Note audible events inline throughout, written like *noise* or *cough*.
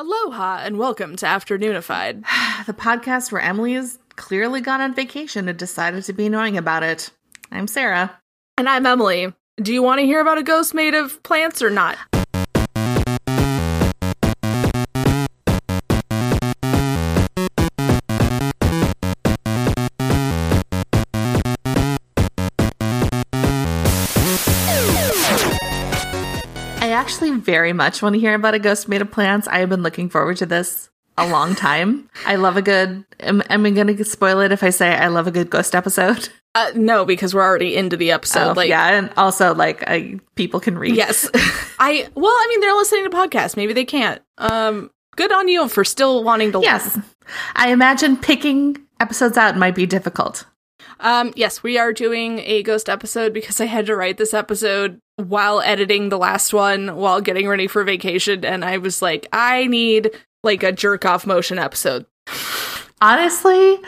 Aloha and welcome to Afternoonified. *sighs* the podcast where Emily has clearly gone on vacation and decided to be annoying about it. I'm Sarah. And I'm Emily. Do you want to hear about a ghost made of plants or not? Actually very much want to hear about a ghost made of plants. I have been looking forward to this a long time. I love a good. Am, am I going to spoil it if I say I love a good ghost episode? Uh, no, because we're already into the episode. Oh, like, yeah, and also like I, people can read. yes, *laughs* I. Well, I mean, they're listening to podcasts. Maybe they can't. Um, good on you for still wanting to. Yes, I imagine picking episodes out might be difficult. Um, yes, we are doing a ghost episode because I had to write this episode while editing the last one while getting ready for vacation, and I was like, I need like a jerk off motion episode. Honestly,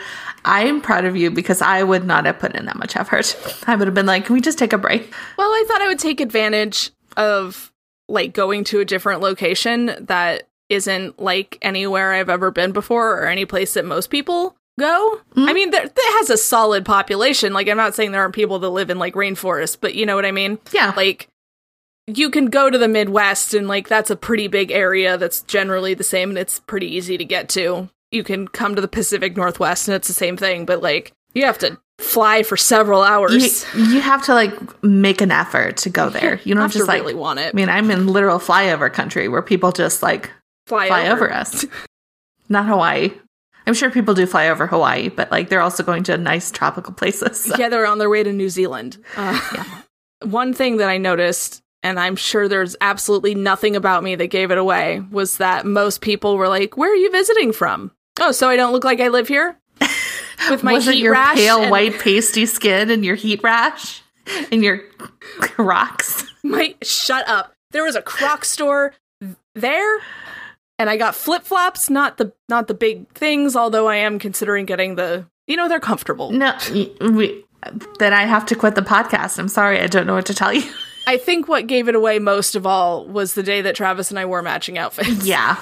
I am proud of you because I would not have put in that much effort. *laughs* I would have been like, can we just take a break? Well, I thought I would take advantage of like going to a different location that isn't like anywhere I've ever been before or any place that most people go. Mm-hmm. I mean, there, that has a solid population. Like, I'm not saying there aren't people that live in like rainforest, but you know what I mean? Yeah. Like, you can go to the Midwest and like that's a pretty big area that's generally the same and it's pretty easy to get to. You can come to the Pacific Northwest and it's the same thing, but like you have to fly for several hours. You, you have to like make an effort to go there. You don't have just to like. really want it. I mean, I'm in literal flyover country where people just like fly, fly over us. *laughs* Not Hawaii. I'm sure people do fly over Hawaii, but like they're also going to nice tropical places. so- *laughs* Yeah, they're on their way to New Zealand. Uh, *laughs* One thing that I noticed, and I'm sure there's absolutely nothing about me that gave it away, was that most people were like, "Where are you visiting from?" Oh, so I don't look like I live here *laughs* with my Was it heat your rash pale and white pasty skin and your heat rash and your rocks? My shut up. There was a Croc store there, and I got flip flops. Not the not the big things, although I am considering getting the. You know, they're comfortable. No, we, then I have to quit the podcast. I'm sorry, I don't know what to tell you. *laughs* I think what gave it away most of all was the day that Travis and I wore matching outfits. Yeah.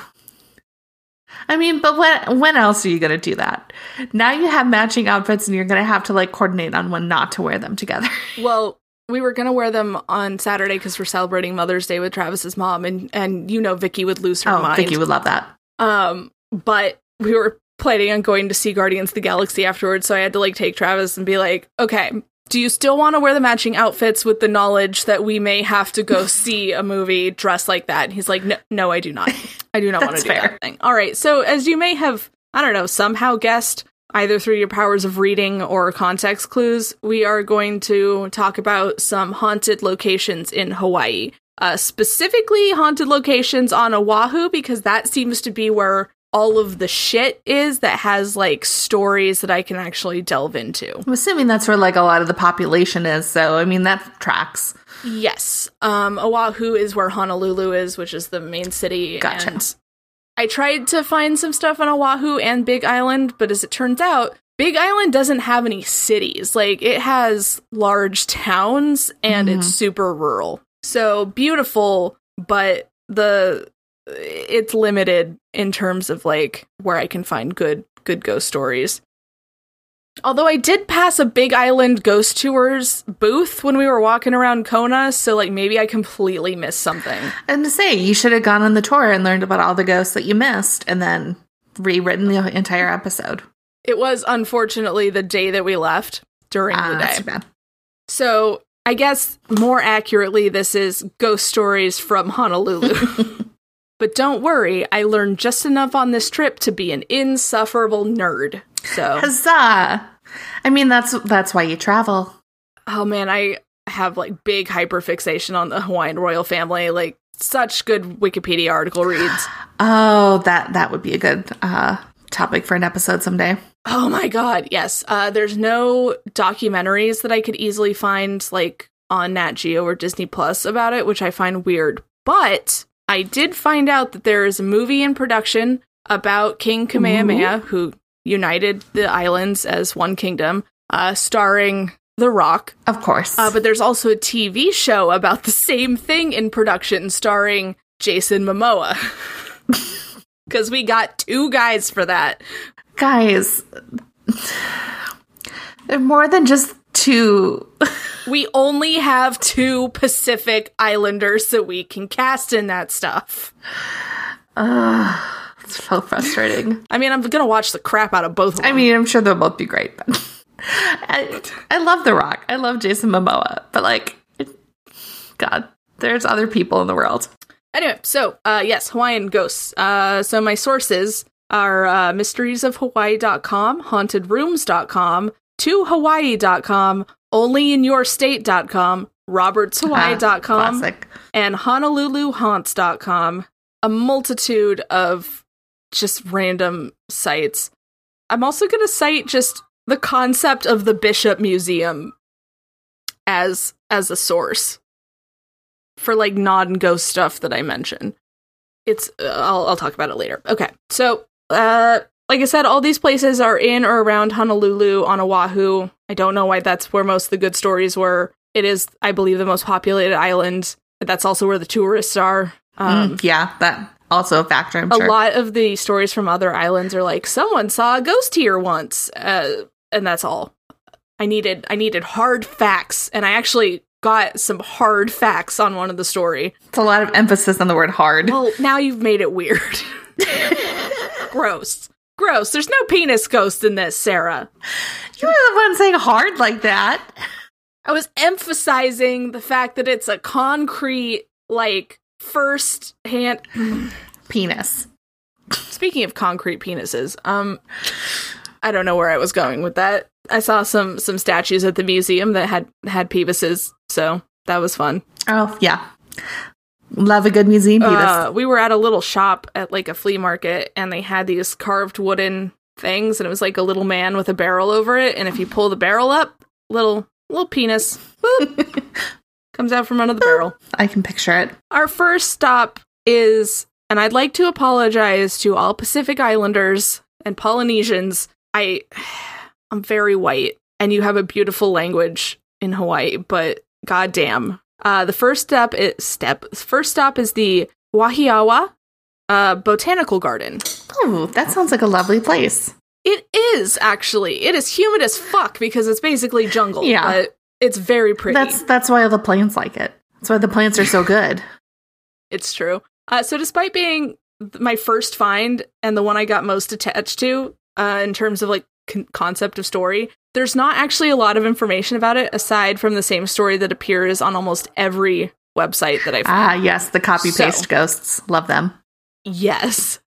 I mean, but when when else are you going to do that? Now you have matching outfits and you're going to have to like coordinate on when not to wear them together. *laughs* Well, we were gonna wear them on Saturday because we're celebrating Mother's Day with Travis's mom, and and you know Vicky would lose her oh, mind. Vicky would love that. Um, but we were planning on going to see Guardians of the Galaxy afterwards, so I had to like take Travis and be like, okay. Do you still want to wear the matching outfits with the knowledge that we may have to go *laughs* see a movie dressed like that? And he's like, no, no, I do not. I do not want to do fair. that thing. All right. So as you may have, I don't know, somehow guessed, either through your powers of reading or context clues, we are going to talk about some haunted locations in Hawaii. Uh, specifically, haunted locations on Oahu, because that seems to be where all of the shit is that has like stories that I can actually delve into. I'm assuming that's where like a lot of the population is. So, I mean, that tracks. Yes. Um, Oahu is where Honolulu is, which is the main city. Gotcha. And I tried to find some stuff on Oahu and Big Island, but as it turns out, Big Island doesn't have any cities. Like it has large towns and it's mm-hmm. super rural. So beautiful, but the it's limited in terms of like where I can find good good ghost stories. Although I did pass a Big Island Ghost Tours booth when we were walking around Kona, so like maybe I completely missed something. And to say, you should have gone on the tour and learned about all the ghosts that you missed and then rewritten the entire episode. It was unfortunately the day that we left during Ah, the day. too bad. So I guess more accurately, this is ghost stories from Honolulu. *laughs* but don't worry, I learned just enough on this trip to be an insufferable nerd. So, Huzzah! I mean, that's that's why you travel. oh man, I have like big hyperfixation on the Hawaiian royal family. Like, such good Wikipedia article reads. *gasps* Oh, that that would be a good uh, topic for an episode someday. Oh my god, yes. Uh, there's no documentaries that I could easily find like on Nat Geo or Disney Plus about it, which I find weird. But I did find out that there is a movie in production about King Kamehameha, who united the islands as one kingdom, uh, starring The Rock. Of course. Uh, but there's also a TV show about the same thing in production, starring Jason Momoa. *laughs* Because we got two guys for that. Guys, they're more than just two. We only have two Pacific Islanders that we can cast in that stuff. It's so frustrating. I mean, I'm gonna watch the crap out of both of them. I mean, I'm sure they'll both be great, but *laughs* I, I love The Rock. I love Jason Momoa, but like, it, God, there's other people in the world. Anyway, so uh yes, Hawaiian ghosts. Uh so my sources are uh mysteriesofhawaii.com, hauntedrooms.com, tohawaii.com, onlyinyourstate.com, robertshawaii.com, *laughs* Classic. and honoluluhaunts.com. A multitude of just random sites. I'm also going to cite just the concept of the Bishop Museum as as a source for like non-ghost stuff that I mention. It's uh, I'll I'll talk about it later. Okay. So, uh like I said, all these places are in or around Honolulu on Oahu. I don't know why that's where most of the good stories were. It is, I believe, the most populated island. That's also where the tourists are. Um, Mm, yeah, that also a factor. I'm a sure. lot of the stories from other islands are like someone saw a ghost here once uh, and that's all i needed i needed hard facts and i actually got some hard facts on one of the story It's a lot of emphasis on the word hard. well now you've made it weird *laughs* gross gross there's no penis ghost in this sarah You were the one saying hard like that. i was emphasizing the fact that it's a concrete like first hand Penis. Speaking of concrete penises, um, I don't know where I was going with that. I saw some some statues at the museum that had had penises, so that was fun. Oh, yeah. Love a good museum penis. Uh, we were at a little shop at like a flea market, and they had these carved wooden things, and it was like a little man with a barrel over it, and if you pull the barrel up, little little penis *laughs* comes out from under the barrel. I can picture it. Our first stop is, and I'd like to apologize to all Pacific Islanders and Polynesians. I, *sighs* I'm very white, and you have a beautiful language in Hawaii, but goddamn, uh, the first step is step. First stop is the Wahiawa uh, Botanical Garden. Oh, that sounds like a lovely place. It is actually. It is humid as fuck because it's basically jungle. Yeah. but it's very pretty. That's that's why all the plants like it. That's why the plants are so good. *laughs* It's true. Uh, so, despite being my first find and the one I got most attached to uh, in terms of like con- concept of story, there's not actually a lot of information about it aside from the same story that appears on almost every website that I've. Ah, yes, the copy paste So- ghosts. Love them. Yes.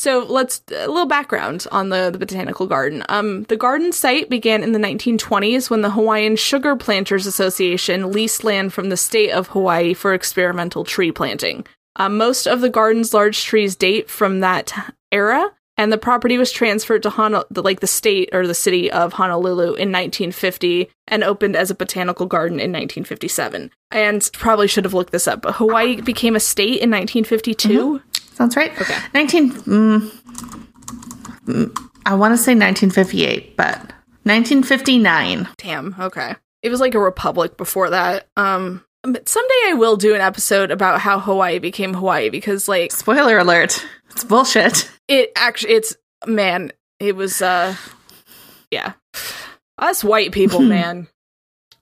So let's a little background on the, the botanical garden. Um, the garden site began in the 1920s when the Hawaiian Sugar Planters Association leased land from the state of Hawaii for experimental tree planting. Uh, most of the garden's large trees date from that era, and the property was transferred to the, like the state or the city of Honolulu in 1950 and opened as a botanical garden in 1957. And probably should have looked this up, but Hawaii became a state in 1952. Sounds right. Okay. 19 mm, mm, I want to say 1958, but 1959. Damn. Okay. It was like a republic before that. Um, but someday I will do an episode about how Hawaii became Hawaii because, like, Spoiler alert. It's bullshit. it actually, it's man, it was, uh, yeah, us white people, *laughs* man.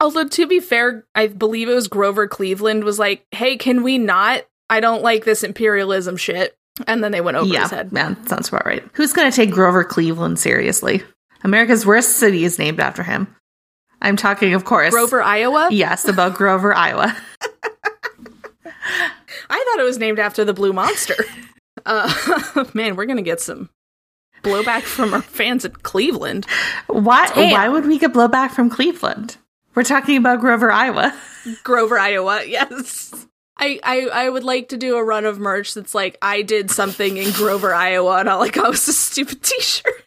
Although to be fair, I believe it was Grover Cleveland was like, "Hey, can we not? I don't like this imperialism shit." And then they went over yeah, his head. man, sounds about right. Who's going to take Grover Cleveland seriously? America's worst city is named after him. I'm talking, of course. Grover, Iowa. Yes, about Grover, Iowa. *laughs* I thought it was named after the Blue Monster. *laughs* Uh, *laughs* man, we're gonna get some blowback from our fans in Cleveland. Why? Damn. Why would we get blowback from Cleveland? We're talking about Grover, Iowa. Grover, Iowa. Yes. I, I I would like to do a run of merch that's like I did something in Grover, Iowa, and all like I was a stupid *laughs* T-shirt.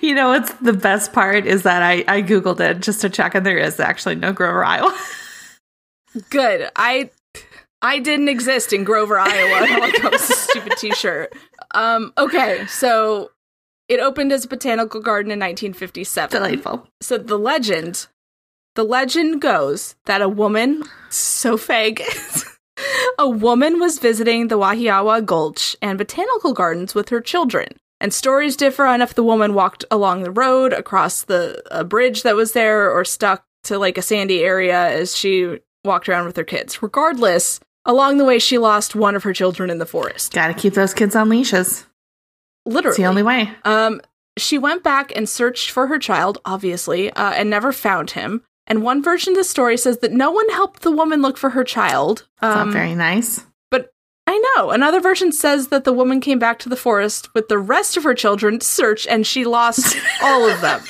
You know what's the best part is that I, I googled it just to check, and there is actually no Grover, Iowa. *laughs* Good. I I didn't exist in Grover, Iowa, and all like I was a stupid *laughs* T-shirt. Um. Okay. So it opened as a botanical garden in 1957. Delightful. so the legend the legend goes that a woman so fake a woman was visiting the Wahiawa Gulch and botanical gardens with her children. And stories differ on if the woman walked along the road, across the a bridge that was there, or stuck to like a sandy area as she walked around with her kids. Regardless, along the way, she lost one of her children in the forest. Gotta keep those kids on leashes. Literally. It's the only way. Um, she went back and searched for her child, obviously, uh, and never found him. And one version of the story says that no one helped the woman look for her child. Um, not very nice. but I know another version says that the woman came back to the forest with the rest of her children to search, and she lost *laughs* all of them.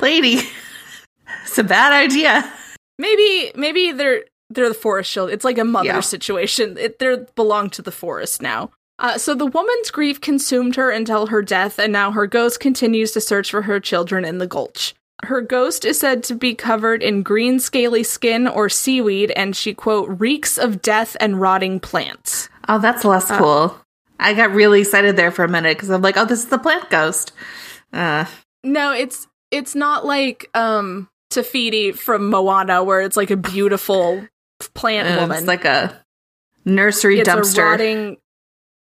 Lady, it's a bad idea. Maybe, maybe they're they're the forest children. It's like a mother Yeah. situation. It, they belong to the forest now. Uh, so the woman's grief consumed her until her death, and now her ghost continues to search for her children in the gulch. Her ghost is said to be covered in green scaly skin or seaweed, and she quote reeks of death and rotting plants. Oh, that's less Uh, cool. I got really excited there for a minute because I'm like, oh, this is the plant ghost. Uh, No, it's it's not like um Te Fiti from Moana, where it's like a beautiful plant woman. it's like a nursery it's dumpster. a rotting.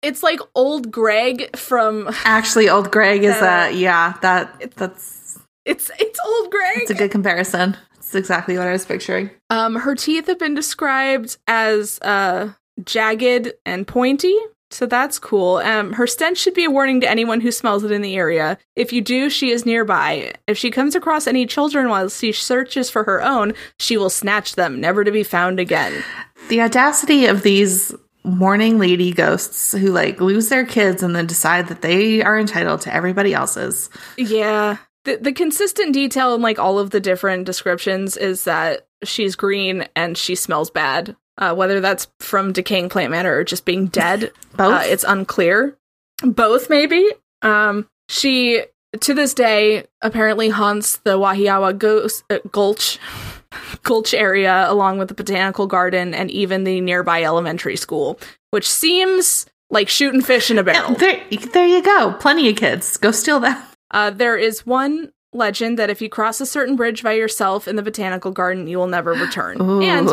It's like old Greg from. Actually, old Greg is uh yeah, that that's It's it's old Greg. it's a good comparison. It's exactly what I was picturing. Um, her teeth have been described as uh jagged and pointy, so that's cool. Um, her stench should be a warning to anyone who smells it in the area. If you do, she is nearby. If she comes across any children while she searches for her own, she will snatch them, never to be found again. The audacity of these mourning lady ghosts who like lose their kids and then decide that they are entitled to everybody else's. Yeah. The the consistent detail in like all of the different descriptions is that she's green and she smells bad. Uh, whether that's from decaying plant matter or just being dead, *laughs* Both. uh, it's unclear. Both, maybe. Um, she to this day apparently haunts the Wahiawa Ghost, uh, Gulch *laughs* Gulch area along with the botanical garden and even the nearby elementary school, which seems like shooting fish in a barrel. There, there you go. Plenty of kids. Go steal them. Uh, there is one legend that if you cross a certain bridge by yourself in the botanical garden, you will never *gasps* return. Ooh. And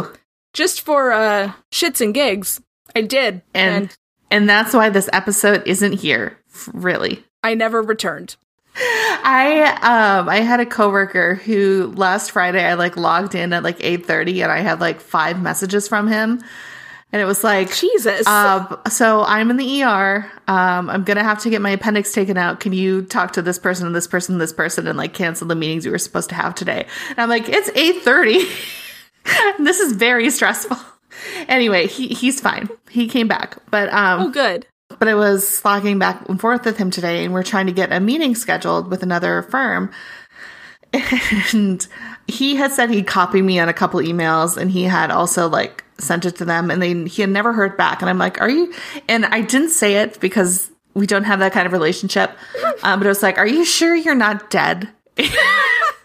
just for uh, shits and gigs, I did, And- and And that's why this episode isn't here. Really. I never returned. I um I had a coworker who last Friday I like logged in at like 8:30 and I had like five messages from him. And it was like Jesus. Um, so I'm in the ER. Um, I'm gonna have to get my appendix taken out. Can you talk to this person and this person and this person and like cancel the meetings we were supposed to have today? And I'm like, it's 8:30. *laughs* this is very stressful. Anyway, he he's fine. He came back, but um, oh, good. but I was slogging back and forth with him today, and we're trying to get a meeting scheduled with another firm. *laughs* And he had said he'd copy me on a couple emails, and he had also like sent it to them, and they he had never heard back. And I'm like, "Are you?" And I didn't say it because we don't have that kind of relationship. *laughs* Um, but I was like, "Are you sure you're not dead?" *laughs*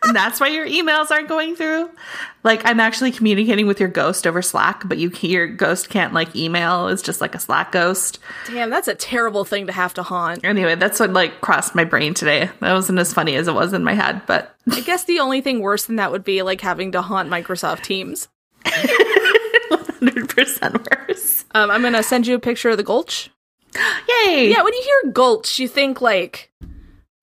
and that's why your emails aren't going through. Like I'm actually communicating with your ghost over Slack, but you your ghost can't like email. It's just like a Slack ghost. Damn, that's a terrible thing to have to haunt. Anyway, that's what like crossed my brain today. That wasn't as funny as it was in my head, but I guess the only thing worse than that would be like having to haunt Microsoft Teams. *laughs* 100% worse. Um, I'm gonna send you a picture of the Gulch. Yay! Yeah, when you hear Gulch, you think like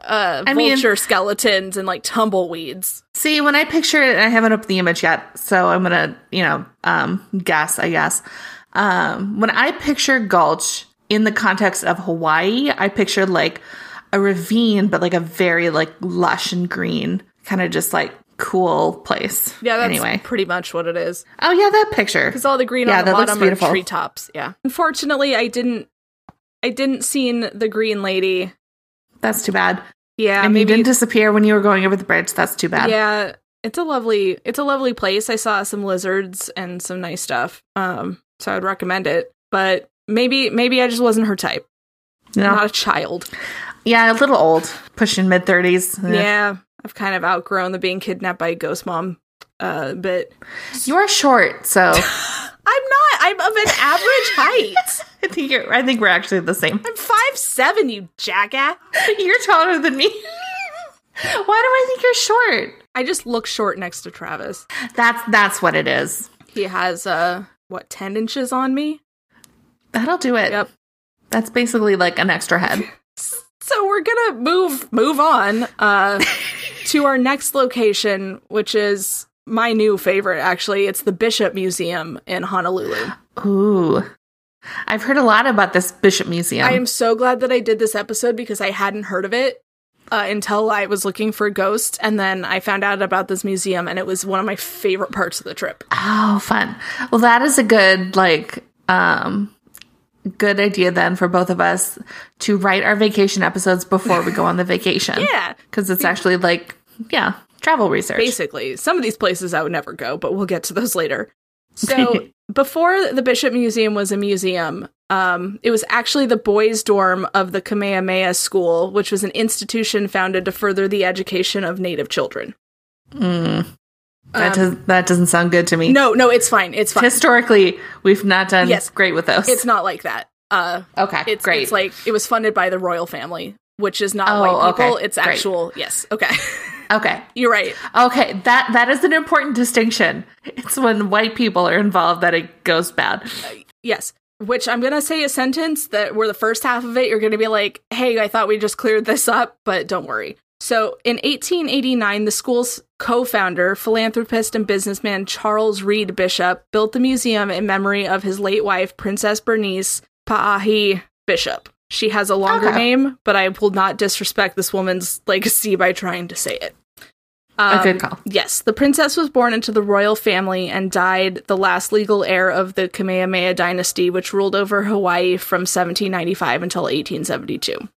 uh, I mean- vulture skeletons and like tumbleweeds. See, when I picture it, I haven't opened the image yet, so I'm gonna, you know, um, guess, I guess. Um, when I picture Gulch in the context of Hawaii, I pictured like a ravine, but like a very like lush and green, kind of just like cool place. Yeah, that's anyway. pretty much what it is. Oh yeah, that picture. Because all the green Yeah, on the bottom are treetops. Yeah. Unfortunately, I didn't. I didn't seen the green lady. That's too bad. Yeah, and you didn't disappear when you were going over the bridge. That's too bad. yeah, it's a lovely. It's a lovely place. I saw some lizards and some nice stuff. Um, so I'd recommend it. But maybe, maybe I just wasn't her type. No. Not a child. Yeah, a little old, pushing mid thirties. Yeah, I've kind of outgrown the being kidnapped by a ghost mom. Uh, but you are short, so *laughs* I'm not. I'm of an average *laughs* height. I think you're. I think we're actually the same. I'm five seven. You jackass. *laughs* You're taller than me. Why do I think you're short? I just look short next to Travis. That's that's what it is. He has uh what ten inches on me. That'll do it. Yep. That's basically like an extra head. So we're gonna move move on uh, *laughs* to our next location, which is my new favorite. Actually, it's the Bishop Museum in Honolulu. Ooh. I've heard a lot about this Bishop Museum. I am so glad that I did this episode because I hadn't heard of it uh, until I was looking for ghosts, and then I found out about this museum, and it was one of my favorite parts of the trip. oh, fun. Well, that is a good, like, um, good idea then for both of us to write our vacation episodes before we go on the vacation. *laughs* Yeah, Because it's actually like, yeah, travel research. basically, some of these places I would never go, but we'll get to those later. *laughs* So before the Bishop Museum was a museum, um, it was actually the boys' dorm of the Kamehameha School, which was an institution founded to further the education of Native children. That, does, that doesn't sound good to me. Um, No, no, it's fine. It's fine. Historically, we've not done Yes. great with those. It's not like that. Uh, okay, it's great. it's like it was funded by the royal family, which is not Oh, white people. okay. It's Great. actual. Yes. Okay. *laughs* okay. You're right. Okay, that that is an important distinction. It's when white people are involved that it goes bad. Yes. Which I'm gonna say a sentence that where the first half of it you're gonna be like, "Hey, I thought we just cleared this up," but don't worry. So in 1889, the school's co-founder, philanthropist, and businessman Charles Reed Bishop built the museum in memory of his late wife, Princess Bernice Pauahi Bishop. She has a longer Okay. name, but I will not disrespect this woman's legacy by trying to say it. A Um, good call. Yes, the princess was born into the royal family and died the last legal heir of the Kamehameha dynasty, which ruled over Hawaii from 1795 until 1872.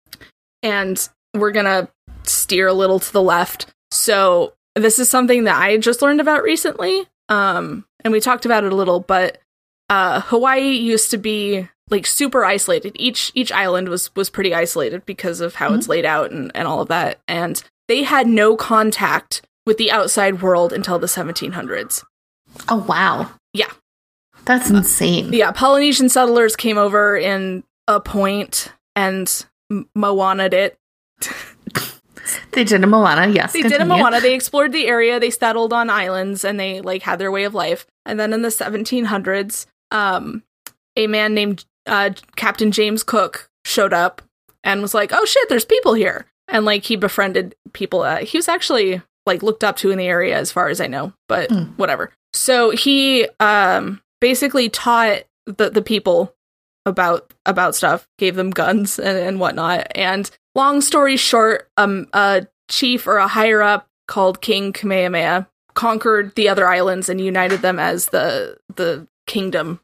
And we're gonna steer a little to the left. So this is something that I just learned about recently, um, and we talked about it a little. But uh, Hawaii used to be like super isolated. Each each island was was pretty isolated because of how it's laid out and, and all of that. And they had no contact with the outside world until the 1700s. Oh wow. Yeah. That's insane. Yeah, Polynesian settlers came over in a point and m- Moana'd it. *laughs* They did a Moana, yes. They did a continue. Moana. They explored the area. They settled on islands and they like had their way of life. And then in the 1700s, um, a man named uh, Captain James Cook showed up and was like, "Oh shit, there's people here." And like he befriended people. Uh, he was actually like looked up to in the area, as far as I know. But Hmm. whatever. So he um, basically taught the the people about about stuff, gave them guns and, and whatnot. And long story short, um, a chief or a higher up called King Kamehameha conquered the other islands and united them as the the kingdom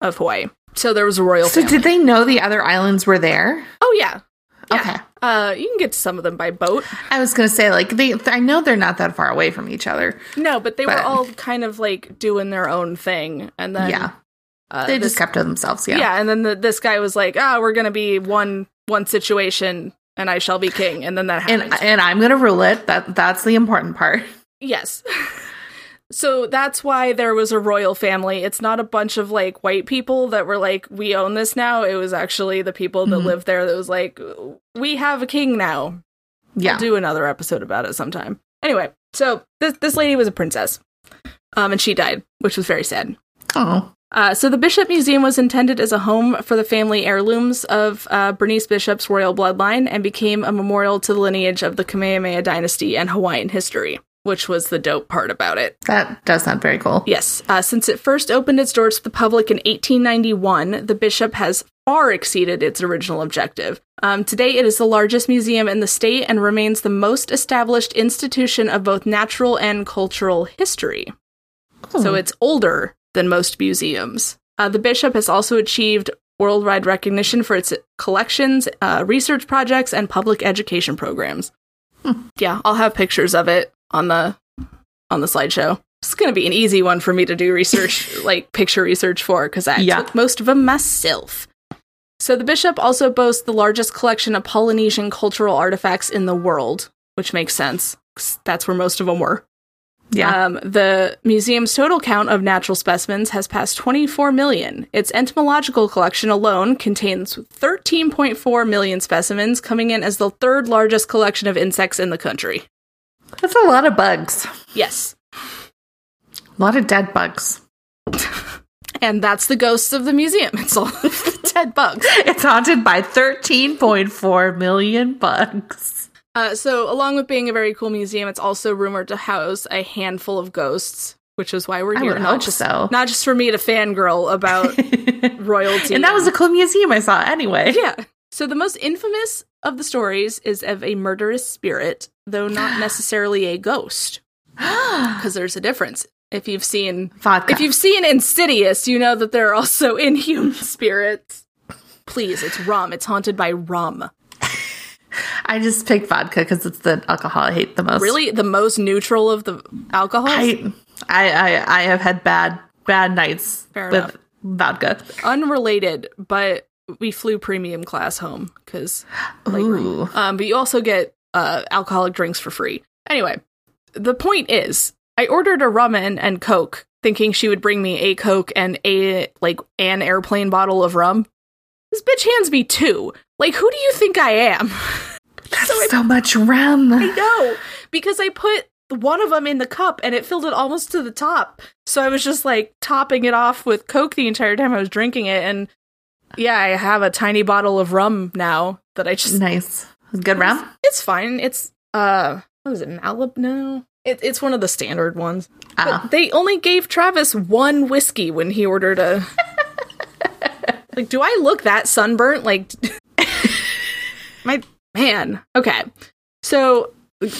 of Hawaii. So there was a royal So family. did they know the other islands were there? oh yeah. Yeah. Okay. Uh, you can get to some of them by boat. I was gonna say like they. I know they're not that far away from each other. No, but they But- were all kind of like doing their own thing, and then yeah, uh, they this- just kept to themselves. yeah. Yeah. and then the, this guy was like, "Ah, we're gonna be one one situation, and I shall be king," and then that happened. And and I'm gonna rule it. That that's the important part. Yes. *laughs* so that's why there was a royal family. It's not a bunch of like white people that were like, we own this now. It was actually the people that Mhm. lived there that was like, we have a king now. Yeah. I'll do another episode about it sometime. Anyway, so this this lady was a princess. Um, and she died, which was very sad. Oh. Uh, so the Bishop Museum was intended as a home for the family heirlooms of uh, Bernice Bishop's royal bloodline and became a memorial to the lineage of the Kamehameha dynasty and Hawaiian history, which was the dope part about it. That does sound very cool. Yes, uh, since it first opened its doors to the public in 1891, the Bishop has far exceeded its original objective. Um, today, it is the largest museum in the state and remains the most established institution of both natural and cultural history. So Hmm. it's older than most museums. Uh, the Bishop has also achieved worldwide recognition for its collections, uh, research projects, and public education programs. Yeah, I'll have pictures of it on the on the slideshow. It's going to be an easy one for me to do research, *laughs* like picture research for, because I Yeah. took most of them myself. So the Bishop also boasts the largest collection of Polynesian cultural artifacts in the world, which makes sense. That's where most of them were. Yeah. Um, the museum's total count of natural specimens has passed 24 million. Its entomological collection alone contains 13.4 million specimens, coming in as the third largest collection of insects in the country. That's a lot of bugs. Yes. A lot of dead bugs. *laughs* And that's the ghosts of the museum. It's all *laughs* dead bugs. It's haunted by 13.4 million bugs. Uh, so, along with being a very cool museum, it's also rumored to house a handful of ghosts, which is why we're here. not just, so. Not just for me to fangirl about *laughs* royalty. And that was a cool museum I saw anyway. yeah. So, the most infamous of the stories is of a murderous spirit, though not *gasps* necessarily a ghost, *gasps* because there's a difference. If you've seen Vodka. if you've seen Insidious, you know that there are also *laughs* inhuman spirits. Please, it's rum. It's haunted by rum. I just picked vodka because it's the alcohol I hate the most. Really, the most neutral of the alcohols. I, I, I, I have had bad, bad nights Fair with enough. vodka. Unrelated, but we flew premium class home because Ooh. Um, but you also get uh, alcoholic drinks for free. Anyway, the point is, I ordered a rum and, and Coke, thinking she would bring me a Coke and a like an airplane bottle of rum. This bitch hands me two. Like, who do you think I am? *laughs* That's so, much rum. no, because I put one of them in the cup and it filled it almost to the top. So I was just like topping it off with Coke the entire time I was drinking it. And yeah, I have a tiny bottle of rum now that I just Nice. Good rum? It's fine. It's uh, what is it? Malibu? No, it, it's one of the standard ones. Oh. But they only gave Travis one whiskey when he ordered a. *laughs* like, do I look that sunburnt? Like, *laughs* my man. Okay, so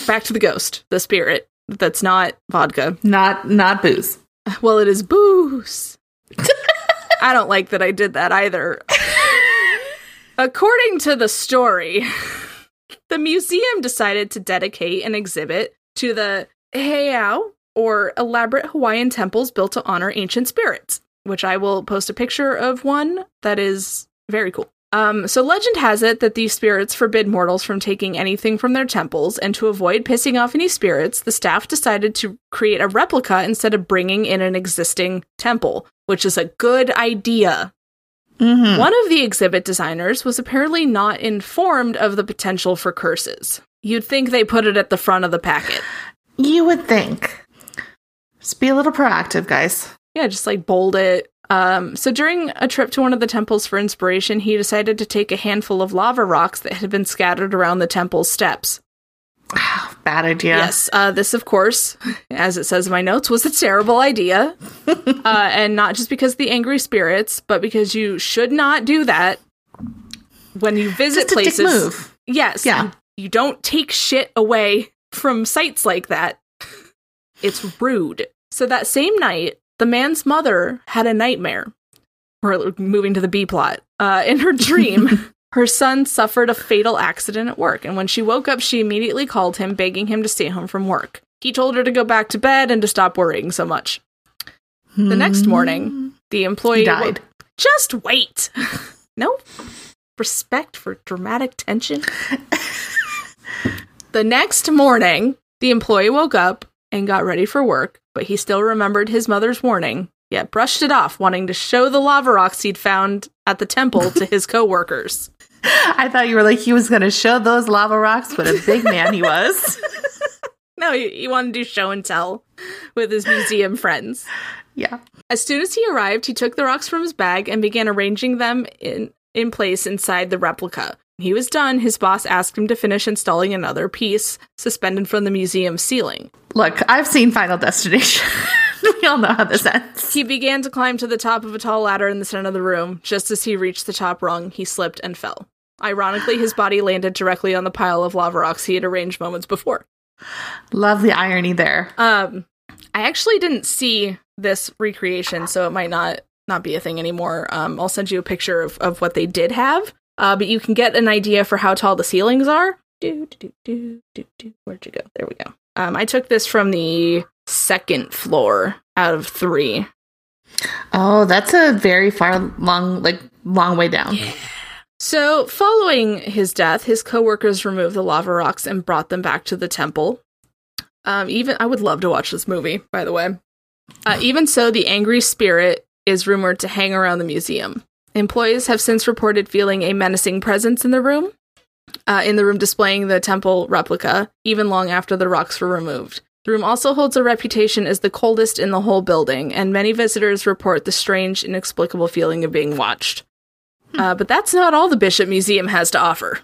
back to the ghost, the spirit. That's not vodka. Not, not booze. Well, it is booze. I don't like that I did that either. According to the story, the museum decided to dedicate an exhibit to the heiau, or elaborate Hawaiian temples built to honor ancient spirits, which I will post a picture of one that is very cool. Um, so legend has it that these spirits forbid mortals from taking anything from their temples, and to avoid pissing off any spirits, the staff decided to create a replica instead of bringing in an existing temple, which is a good idea. Mm-hmm. One of the exhibit designers was apparently not informed of the potential for curses. You'd think they put it at the front of the packet. You would think. Just be a little proactive, guys. Yeah, just like bold it. Um, so during a trip to one of the temples for inspiration, he decided to take a handful of lava rocks that had been scattered around the temple's steps. *sighs* Bad idea. Yes, uh, this, of course, *laughs* as it says in my notes, was a terrible idea. *laughs* uh, and not just because of the angry spirits, but because you should not do that when you visit Just a dick places. move. Yes. Yeah. You, you don't take shit away from sites like that. It's rude. So that same night, the man's mother had a nightmare. We're moving to the B plot. Uh, in her dream, *laughs* her son suffered a fatal accident at work, and when she woke up, she immediately called him, begging him to stay home from work. He told her to go back to bed and to stop worrying so much. The next morning, the employee He died. Just wait. *laughs* no respect for dramatic tension. *laughs* the next morning, the employee woke up and got ready for work, but he still remembered his mother's warning, yet brushed it off, wanting to show the lava rocks he'd found at the temple to his coworkers. *laughs* I thought you were like he was going to show those lava rocks what a big man he was. *laughs* *laughs* No, he, he wanted to do show and tell with his museum friends. yeah. As soon as he arrived, he took the rocks from his bag and began arranging them in, in place inside the replica. He was done, his boss asked him to finish installing another piece suspended from the museum ceiling. Look, I've seen Final Destination. *laughs* we all know how this ends. He began to climb to the top of a tall ladder in the center of the room. Just as he reached the top rung, he slipped and fell. Ironically, his body landed directly on the pile of lava rocks he had arranged moments before. Love the irony there. Um, I actually didn't see this recreation, so it might not not be a thing anymore. Um, I'll send you a picture of, of what they did have, uh, but you can get an idea for how tall the ceilings are. Do, do, do, do, do. Where'd you go? There we go. Um, I took this from the second floor out of three. Oh, that's a very far, long, like long way down. So, following his death, his coworkers removed the lava rocks and brought them back to the temple. Um, even I would love to watch this movie, by the way. Uh, even so, the angry spirit is rumored to hang around the museum. Employees have since reported feeling a menacing presence in the room, uh, in the room displaying the temple replica, even long after the rocks were removed. The room also holds a reputation as the coldest in the whole building, and many visitors report the strange, inexplicable feeling of being watched. Uh, but that's not all the Bishop Museum has to offer.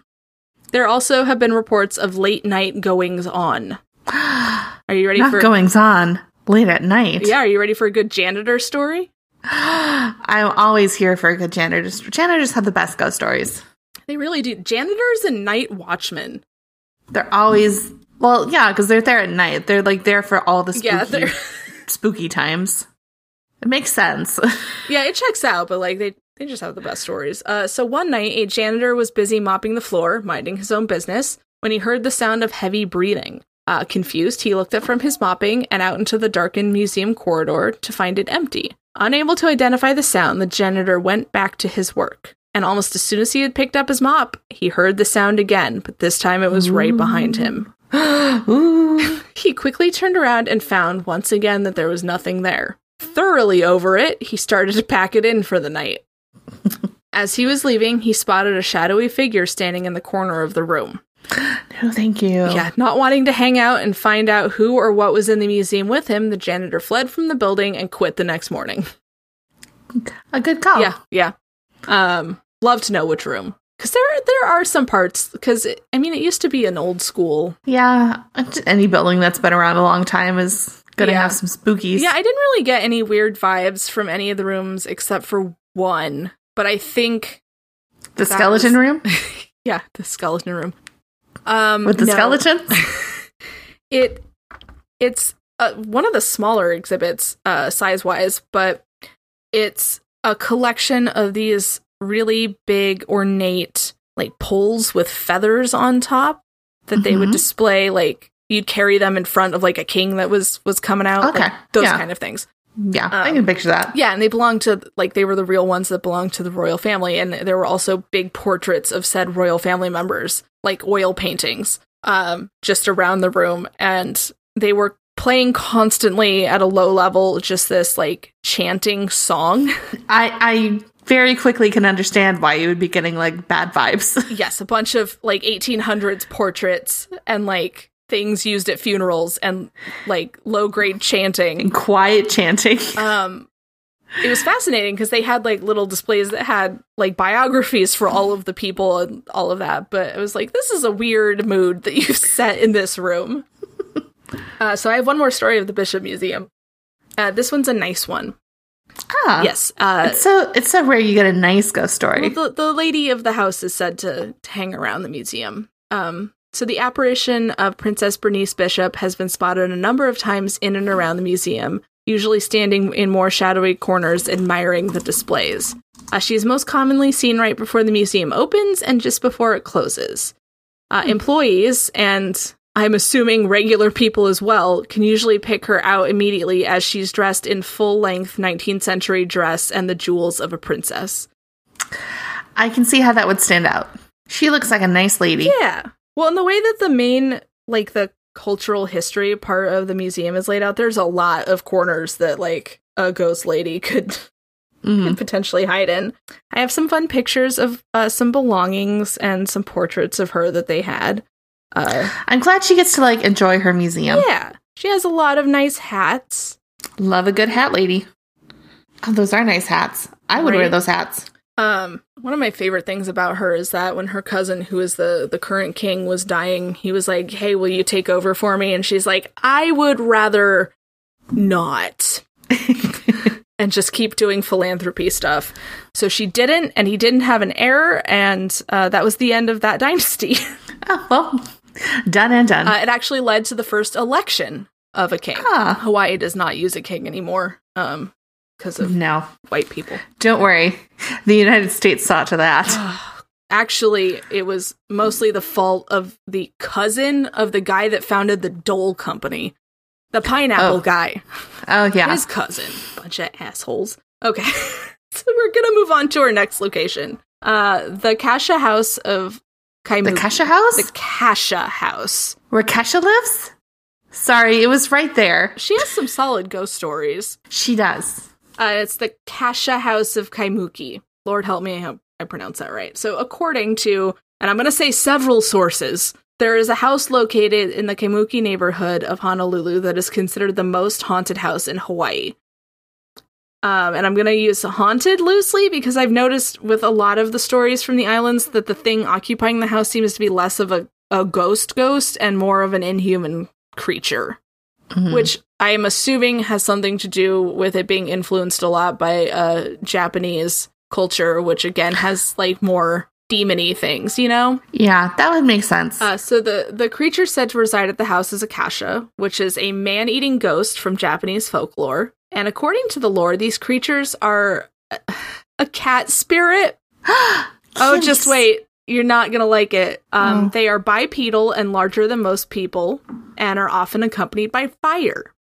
There also have been reports of late night goings on. *gasps* Are you ready Not for goings on late at night. Yeah, are you ready for a good janitor story? *gasps* I'm always here for a good janitor. Janitors have the best ghost stories. They really do. Janitors and night watchmen. They're always well, yeah, because they're there at night. They're like there for all the spooky, Yeah, *laughs* spooky times. It makes sense. *laughs* Yeah, it checks out, but like they they just have the best stories. Uh so one night a janitor was busy mopping the floor, minding his own business, when he heard the sound of heavy breathing. Uh, confused, he looked up from his mopping and out into the darkened museum corridor to find it empty. Unable to identify the sound, the janitor went back to his work. And almost as soon as he had picked up his mop, he heard the sound again, but this time it was right behind him. *gasps* *gasps* He quickly turned around and found once again that there was nothing there. Thoroughly over it, he started to pack it in for the night. *laughs* As he was leaving, he spotted a shadowy figure standing in the corner of the room. No, thank you. Yeah, not wanting to hang out and find out who or what was in the museum with him, the janitor fled from the building and quit the next morning. A good call. Yeah, yeah. Um, love to know which room because there there are some parts because I mean it used to be an old school. Yeah. Any building that's been around a long time is gonna Yeah. have some spookies. Yeah, I didn't really get any weird vibes from any of the rooms except for one, but I think the skeleton was- room *laughs* yeah, the skeleton room. Um, with the no. skeletons. *laughs* it it's uh, one of the smaller exhibits uh size wise but it's a collection of these really big ornate like poles with feathers on top that they would Mhm. display like you'd carry them in front of like a king that was was coming out Okay, like, those yeah. kind of things Yeah, I Um, can picture that. yeah and they belonged to like they were the real ones that belonged to the royal family and there were also big portraits of said royal family members like oil paintings um just around the room and they were playing constantly at a low level just this like chanting song *laughs* I I very quickly can understand why you would be getting like bad vibes. *laughs* yes a bunch of like 1800s portraits and like things used at funerals and like low grade chanting and quiet chanting. *laughs* um it was fascinating because they had like little displays that had like biographies for all of the people and all of that but it was like this is a weird mood that *laughs* you've set in this room *laughs* uh, so i have one more story of the bishop museum uh, this one's a nice one Ah, yes uh, It's so it's so rare you get a nice ghost story. well, the, the lady of the house is said to, to hang around the museum. Um, so the apparition of Princess Bernice Bishop has been spotted a number of times in and around the museum, usually standing in more shadowy corners admiring the displays. Uh, she is most commonly seen right before the museum opens and just before it closes. Uh, Employees and I'm assuming regular people as well can usually pick her out immediately as she's dressed in full length 19th century dress and the jewels of a princess. I can see how that would stand out. She looks like a nice lady. Yeah. Well, in the way that the main, like the cultural history part of the museum is laid out, there's a lot of corners that like a ghost lady *laughs* could, Mhm. could potentially hide in. I have some fun pictures of uh, some belongings and some portraits of her that they had. Uh, I'm glad she gets to like enjoy her museum. yeah. She has a lot of nice hats. Love a good hat lady. Oh, those are nice hats. I would wear those hats. Um, one of my favorite things about her is that when her cousin, who is the the current king, was dying, he was like, "Hey, will you take over for me?" And she's like, "I would rather not." *laughs* and just keep doing philanthropy stuff. So she didn't, and he didn't have an heir, and uh, that was the end of that *laughs* dynasty. Oh, well, done and done. uh, it actually led to the first election of a king. Ah. Hawaii does not use a king anymore um, because of no, white people. don't worry. The United States saw to that. *sighs* Actually, it was mostly the fault of the cousin of the guy that founded the Dole Company, the pineapple Oh. guy. Oh, yeah. His cousin. Bunch of assholes. Okay. *laughs* so we're gonna move on to our next location. Uh the Kasha House of Kaimu. The Kesha house? The Kasha House. Where Kesha lives? Sorry, it was right there. She has some solid ghost stories. She does. Uh, it's the Kasha House of Kaimuki. Lord help me, I hope I pronounce that right. So, according to, and I'm going to say several sources, There is a house located in the Kaimuki neighborhood of Honolulu that is considered the most haunted house in Hawaii. Um, and I'm going to use haunted loosely because I've noticed with a lot of the stories from the islands that the thing occupying the house seems to be less of a, a ghost ghost and more of an inhuman creature, Mhm. which I am assuming has something to do with it being influenced a lot by uh, Japanese culture, which again has like more demony things, you know? yeah, that would make sense. Uh, so the the creature said to reside at the house is a Kasha, which is a man-eating ghost from Japanese folklore. And according to the lore, these creatures are a, a cat spirit. *gasps* Oh, just wait. You're not going to like it. Um, Oh. They are bipedal and larger than most people and are often accompanied by fire.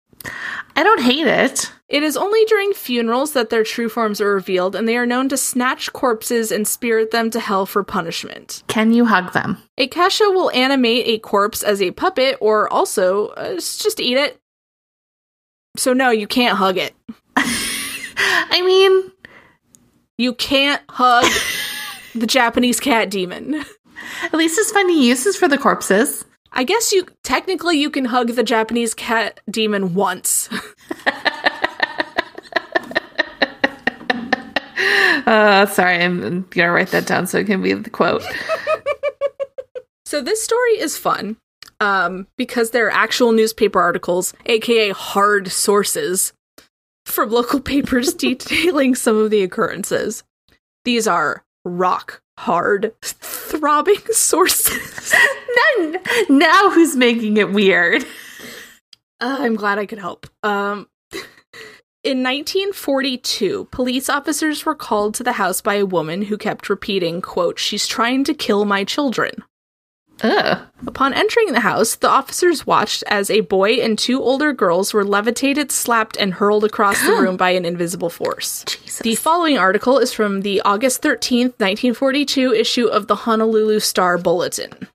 I don't hate it. It is only during funerals that their true forms are revealed, and they are known to snatch corpses and spirit them to hell for punishment. Can you hug them? A Kasha will animate a corpse as a puppet or also uh, just eat it. So, no, you can't hug it. *laughs* I mean, You can't hug *laughs* the Japanese cat demon. at least it's finding uses for the corpses. I guess you technically you can hug the Japanese cat demon once. *laughs* Uh, sorry, I'm gonna write that down so it can be the quote. *laughs* So this story is fun um, because there are actual newspaper articles, aka hard sources, from local *laughs* papers detailing some of the occurrences. These are rock hard, throbbing *laughs* sources. Now, now who's making it weird? Uh, I'm glad I could help. Um, *laughs* in 1942, police officers were called to the house by a woman who kept repeating, quote, she's trying to kill my children. Ugh. Upon entering the house, the officers watched as a boy and two older girls were levitated, slapped, and hurled across the *gasps* room by an invisible force. Jesus. The following article is from the August 13th, 1942 issue of the Honolulu Star Bulletin.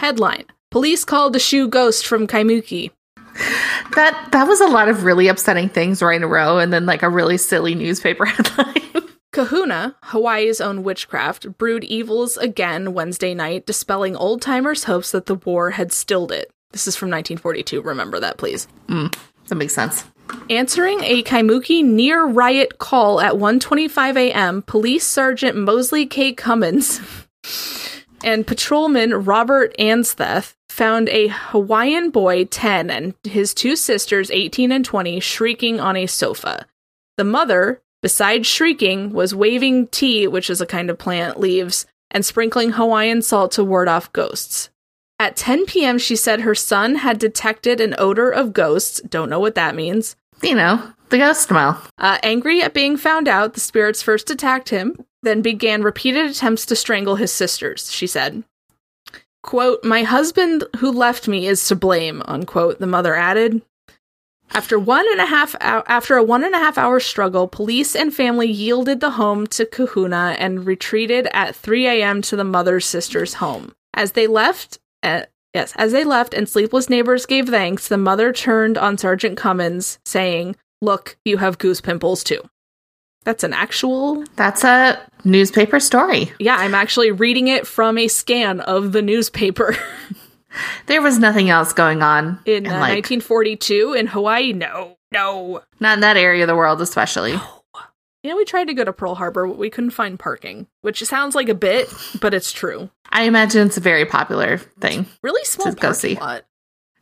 Headline Police called the shoe ghost from Kaimuki. *laughs* that that was a lot of really upsetting things right in a row, and then like a really silly newspaper *laughs* headline. Kahuna, Hawaii's own witchcraft, brewed evils again Wednesday night, dispelling old timers' hopes that the war had stilled it. This is from 1942. Remember that, please. Mm, that makes sense. Answering a Kaimuki near riot call at 1:25 a.m., Police Sergeant Mosley K. Cummins *laughs* and patrolman Robert Ansteth found a Hawaiian boy 10 and his two sisters 18 and 20 shrieking on a sofa. The mother, besides shrieking, was waving ti, which is a kind of plant, leaves, and sprinkling Hawaiian salt to ward off ghosts. At 10 p.m., she said her son had detected an odor of ghosts. Don't know what that means. You know, the ghost smell. Uh, angry at being found out, the spirits first attacked him, then began repeated attempts to strangle his sisters, she said. Quote, My husband who left me is to blame, unquote, the mother added. After one and a half after a one and a half hour struggle, police and family yielded the home to Kahuna and retreated at 3 a.m. to the mother's sister's home. As they left, uh, yes, as they left and sleepless neighbors gave thanks, the mother turned on Sergeant Cummins, saying, "Look, you have goose pimples too." That's an actual. That's a newspaper story. Yeah, I'm actually reading it from a scan of the newspaper *laughs* There was nothing else going on in uh, like 1942 in Hawaii. No, no. not in that area of the world, especially. You know, we tried to go to Pearl Harbor, but we couldn't find parking, which sounds like a bit, but it's true. I imagine it's a very popular thing. Really small To go see. lot.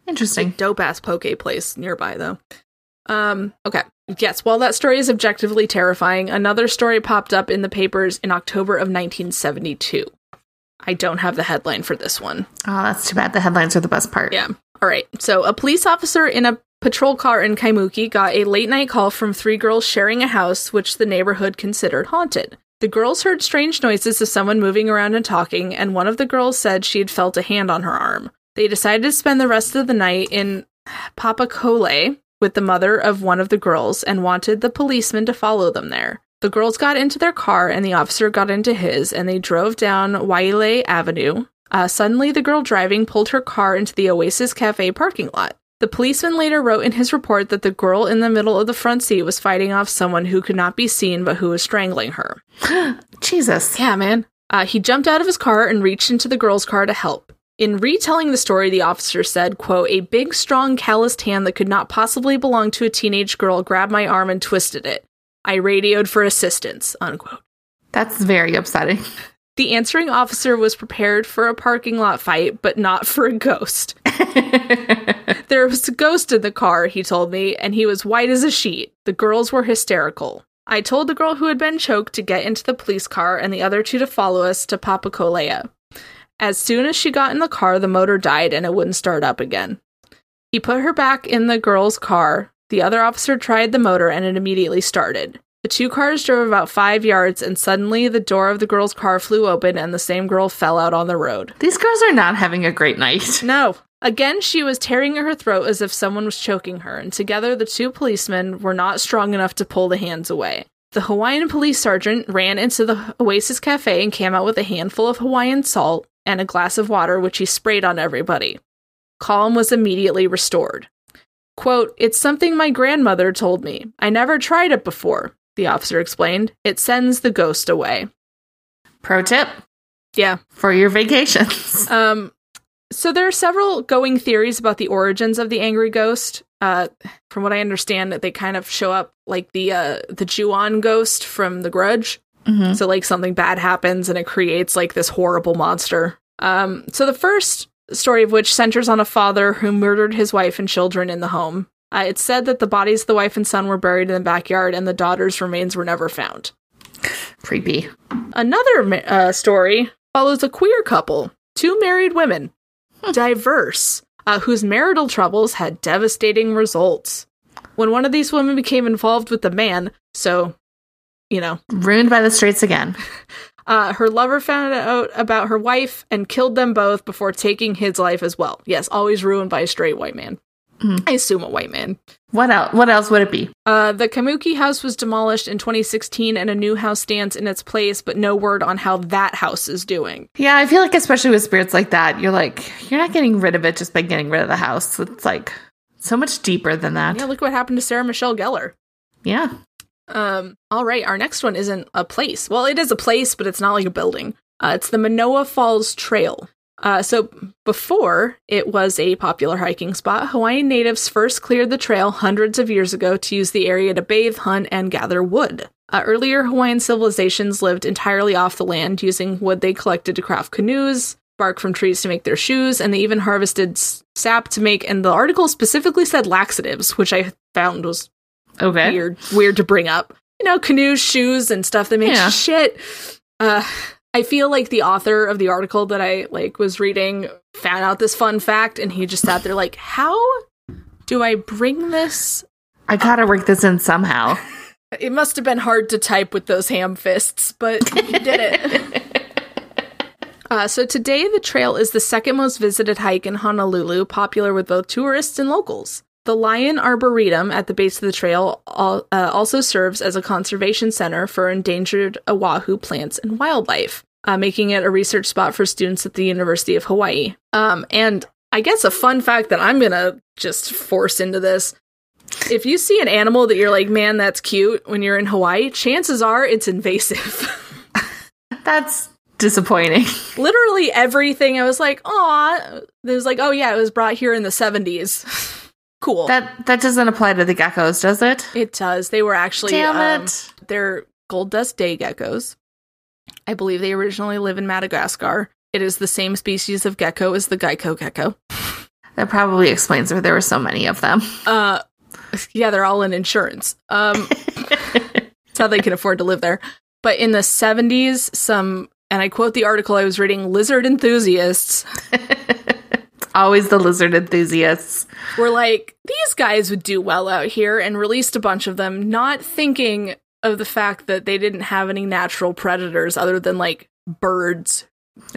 Interesting. Dope ass poke place nearby though. Um, okay. Yes, while that story is objectively terrifying, another story popped up in the papers in October of 1972. I don't have the headline for this one. Oh, that's too bad. The headlines are the best part. Yeah. All right. So, a police officer in a patrol car in Kaimuki got a late night call from three girls sharing a house which the neighborhood considered haunted. The girls heard strange noises of someone moving around and talking, and one of the girls said she had felt a hand on her arm. They decided to spend the rest of the night in Papakolea with the mother of one of the girls and wanted the policeman to follow them there. The girls got into their car and the officer got into his, and they drove down Waialae Avenue. Uh, suddenly, the girl driving pulled her car into the Oasis Cafe parking lot. The policeman later wrote in his report that the girl in the middle of the front seat was fighting off someone who could not be seen but who was strangling her. *gasps* Jesus. Yeah, man. Uh, he jumped out of his car and reached into the girl's car to help. In retelling the story, the officer said, quote, a big, strong, calloused hand that could not possibly belong to a teenage girl grabbed my arm and twisted it. I radioed for assistance, unquote. That's very upsetting. The answering officer was prepared for a parking lot fight, but not for a ghost. *laughs* there was a ghost in the car, he told me, and he was white as a sheet. The girls were hysterical. I told the girl who had been choked to get into the police car and the other two to follow us to Papakolea. As soon as she got in the car, the motor died and it wouldn't start up again. He put her back in the girl's car. The other officer tried the motor and it immediately started. The two cars drove about five yards, and suddenly the door of the girl's car flew open and the same girl fell out on the road. These girls are not having a great night. *laughs* No. Again, she was tearing at her throat as if someone was choking her, and together the two policemen were not strong enough to pull the hands away. The Hawaiian police sergeant ran into the Oasis Cafe and came out with a handful of Hawaiian salt and a glass of water, which he sprayed on everybody. Calm was immediately restored. Quote, It's something my grandmother told me. I never tried it before, the officer explained. It sends the ghost away. Pro tip Yeah. for your vacations. *laughs* Um, so there are several going theories about the origins of the angry ghost. Uh, from what I understand, that they kind of show up like the uh, the Ju-on ghost from The Grudge. Mhm. So like something bad happens and it creates like this horrible monster. Um, so the first story of which centers on a father who murdered his wife and children in the home. Uh, it's said that the bodies of the wife and son were buried in the backyard and the daughter's remains were never found. Creepy. Another uh, story follows a queer couple, two married women, diverse, uh, whose marital troubles had devastating results. When one of these women became involved with the man, so, you know, Ruined by the streets again. *laughs* uh, her lover found out about her wife and killed them both before taking his life as well. Yes, always ruined by a straight white man. I assume a white man. What else? What else would it be? Uh, the Kaimuki house was demolished in 2016 and a new house stands in its place, but no word on how that house is doing. Yeah, I feel like especially with spirits like that, you're like you're not getting rid of it just by getting rid of the house. It's like so much deeper than that. Yeah, look what happened to Sarah Michelle Gellar. Yeah. Um, all right, our next one isn't a place. Well, it is a place, but it's not like a building. Uh, it's the Manoa Falls Trail. Uh, so before it was a popular hiking spot, Hawaiian natives first cleared the trail hundreds of years ago to use the area to bathe, hunt, and gather wood. Uh, earlier Hawaiian civilizations lived entirely off the land, using wood they collected to craft canoes, bark from trees to make their shoes, and they even harvested sap to make. And the article specifically said laxatives, which I found was Okay. weird weird to bring up. You know, canoes, shoes, and stuff that makes Yeah. shit. Uh I feel like the author of the article that I like was reading found out this fun fact and he just sat there like, how do I bring this? I gotta work this in somehow. *laughs* It must have been hard to type with those ham fists, but he did it. *laughs* Uh, so today, the trail is the second most visited hike in Honolulu, popular with both tourists and locals. The Lyon Arboretum at the base of the trail al- uh, also serves as a conservation center for endangered Oahu plants and wildlife, uh, making it a research spot for students at the University of Hawaii. Um, and I guess a fun fact that I'm gonna just force into this if you see an animal that you're like, man, that's cute when you're in Hawaii, chances are it's invasive. *laughs* That's disappointing. Literally everything I was like, aw, there's like, oh yeah, it was brought here in the 70s. *laughs* cool. That that doesn't apply to the geckos, does it? it does. They were actually, Damn um, it. they're gold dust day geckos. I believe they originally live in Madagascar. It is the same species of gecko as the Geico gecko. *laughs* That probably explains why there were so many of them. Uh, yeah, they're all in insurance. Um, *laughs* that's how they can afford to live there. But in the 70s, some, and I quote the article I was reading, lizard enthusiasts *laughs* Always the lizard enthusiasts. were like, these guys would do well out here and released a bunch of them, not thinking of the fact that they didn't have any natural predators other than like birds.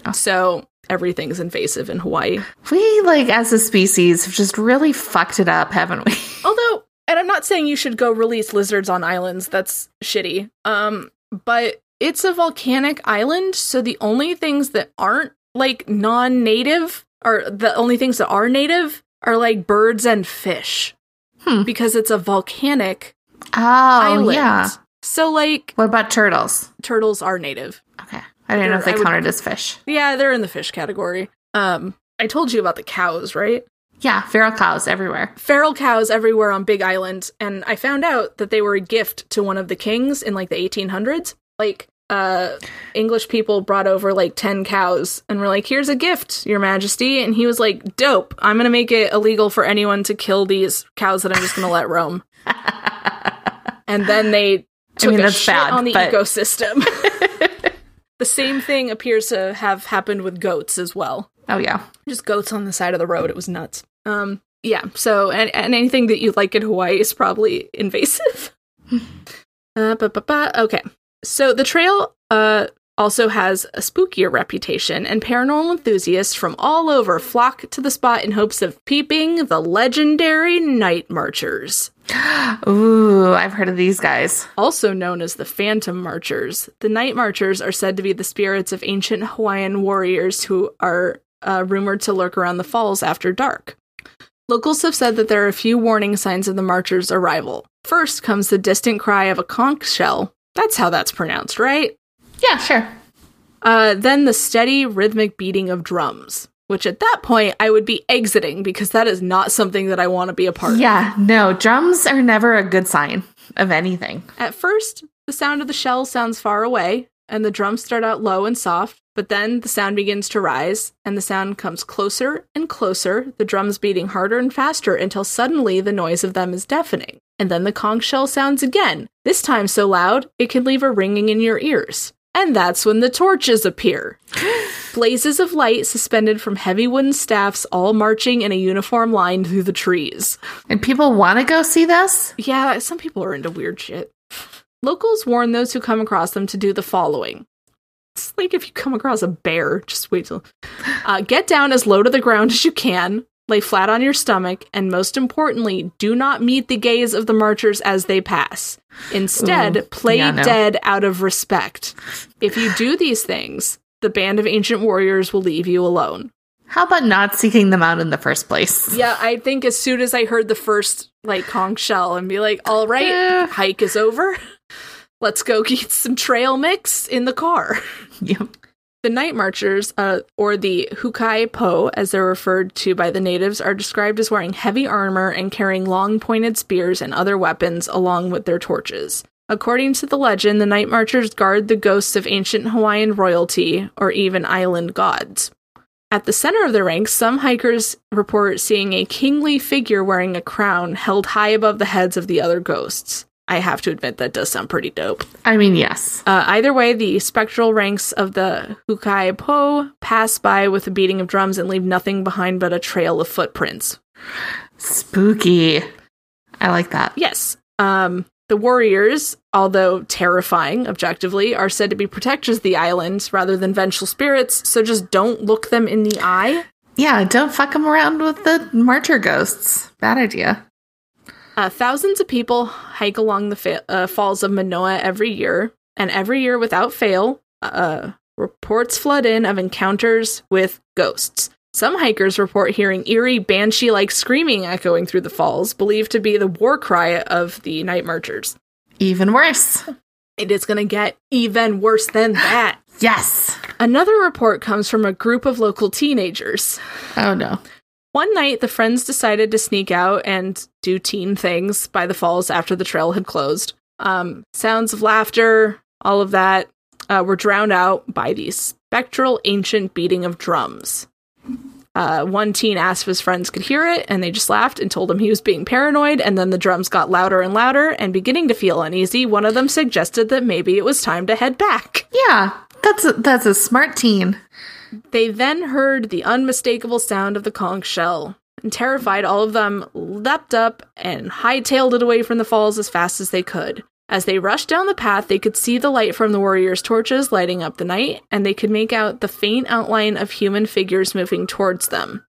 Yeah. So everything's invasive in Hawaii. We like as a species have just really fucked it up, haven't we? *laughs* Although, and I'm not saying you should go release lizards on islands. That's shitty. Um, but it's a volcanic island, so the only things that aren't like non-native are the only things that are native are like birds and fish. Hmm. Because it's a volcanic Oh island. yeah. So like What about turtles? turtles are native. Okay. I didn't know if They're- they would- counted as fish. Yeah, they're in the fish category. Um, I told you about the cows, right? Yeah, feral cows everywhere. Feral cows everywhere on Big Island, and I found out that they were a gift to one of the kings in like the 1800s. Like, uh, English people brought over like 10 cows and were like, here's a gift, Your Majesty. And he was like, dope, I'm gonna make it illegal for anyone to kill these cows that I'm just gonna let roam. *laughs* and then they took mean, a that's shit bad, on the but- ecosystem. *laughs* the same thing appears to have happened with goats as well Oh yeah. just goats on the side of the road. It was nuts. Um, yeah. So, and, and anything that you like in Hawaii is probably invasive. *laughs* uh, ba, ba, ba. Okay. So the trail uh also has a spookier reputation, and paranormal enthusiasts from all over flock to the spot in hopes of peeping the legendary night marchers. *gasps* Ooh, I've heard of these guys. Also known as the Phantom Marchers, the Night Marchers are said to be the spirits of ancient Hawaiian warriors who are uh, rumored to lurk around the falls after dark. Locals have said that there are a few warning signs of the Marchers' arrival. First comes the distant cry of a conch shell. That's how that's pronounced, right? Yeah, sure. Uh, then the steady rhythmic beating of drums, which at that point I would be exiting because that is not something that I want to be a part of. Yeah, no, drums are never a good sign of anything. At first, the sound of the shell sounds far away, and the drums start out low and soft, but then the sound begins to rise, and the sound comes closer and closer, the drums beating harder and faster until suddenly the noise of them is deafening. And then the conch shell sounds again, this time so loud it can leave a ringing in your ears. And that's when the torches appear. *gasps* Blazes of light suspended from heavy wooden staffs, all marching in a uniform line through the trees. And people want to go see this? Yeah, some people are into weird shit. Locals warn those who come across them to do the following. It's like if you come across a bear, just wait till. Uh, get down as low to the ground as you can, lay flat on your stomach, and most importantly, do not meet the gaze of the marchers as they pass. Instead, Ooh, play yeah, no. dead out of respect. If you do these things, the band of ancient warriors will leave you alone. How about not seeking them out in the first place? Yeah, I think as soon as I heard the first like conch shell and be like, all right, Eh. hike is over. Let's go get some trail mix in the car. *laughs* Yep. The night marchers, uh, or the Hukai Po, as they're referred to by the natives, are described as wearing heavy armor and carrying long pointed spears and other weapons along with their torches. According to the legend, the night marchers guard the ghosts of ancient Hawaiian royalty or even island gods. At the center of the ranks, some hikers report seeing a kingly figure wearing a crown held high above the heads of the other ghosts. I have to admit that does sound pretty dope. I mean, yes. Uh, either way, the spectral ranks of the Hukai Po pass by with a beating of drums and leave nothing behind but a trail of footprints. Spooky. I like that. Yes. Um, the warriors, although terrifying objectively, are said to be protectors of the island rather than vengeful spirits, so just don't look them in the eye. Yeah, don't fuck them around with the martyr ghosts. Bad idea. Uh, thousands of people hike along the fa- uh, falls of Manoa every year, and every year without fail, uh, reports flood in of encounters with ghosts. Some hikers report hearing eerie banshee like screaming echoing through the falls, believed to be the war cry of the night marchers. Even worse. It is going to get even worse than *gasps* that. Yes. Another report comes from a group of local teenagers. Oh no. One night, the friends decided to sneak out and do teen things by the falls after the trail had closed. Um, sounds of laughter, all of that, uh, were drowned out by the spectral ancient beating of drums. Uh, one teen asked if his friends could hear it, and they just laughed and told him he was being paranoid. And then the drums got louder and louder, and beginning to feel uneasy, one of them suggested that maybe it was time to head back. Yeah, that's a, that's a smart teen. They then heard the unmistakable sound of the conch shell, and terrified, all of them leapt up and hightailed it away from the falls as fast as they could. As they rushed down the path, they could see the light from the warriors' torches lighting up the night, and they could make out the faint outline of human figures moving towards them.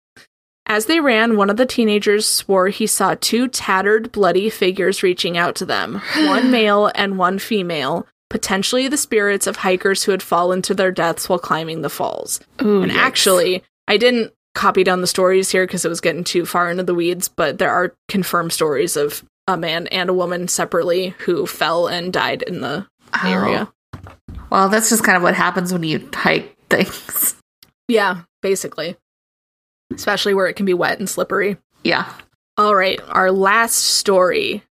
As they ran, one of the teenagers swore he saw two tattered, bloody figures reaching out to them one *sighs* male and one female, potentially the spirits of hikers who had fallen to their deaths while climbing the falls. Ooh, And yikes. actually, I didn't copy down the stories here because it was getting too far into the weeds, but there are confirmed stories of a man and a woman separately who fell and died in the Oh. area. Well, that's just kind of what happens when you hike *laughs* things. Yeah, basically. especially where it can be wet and slippery. Yeah. All right, our last story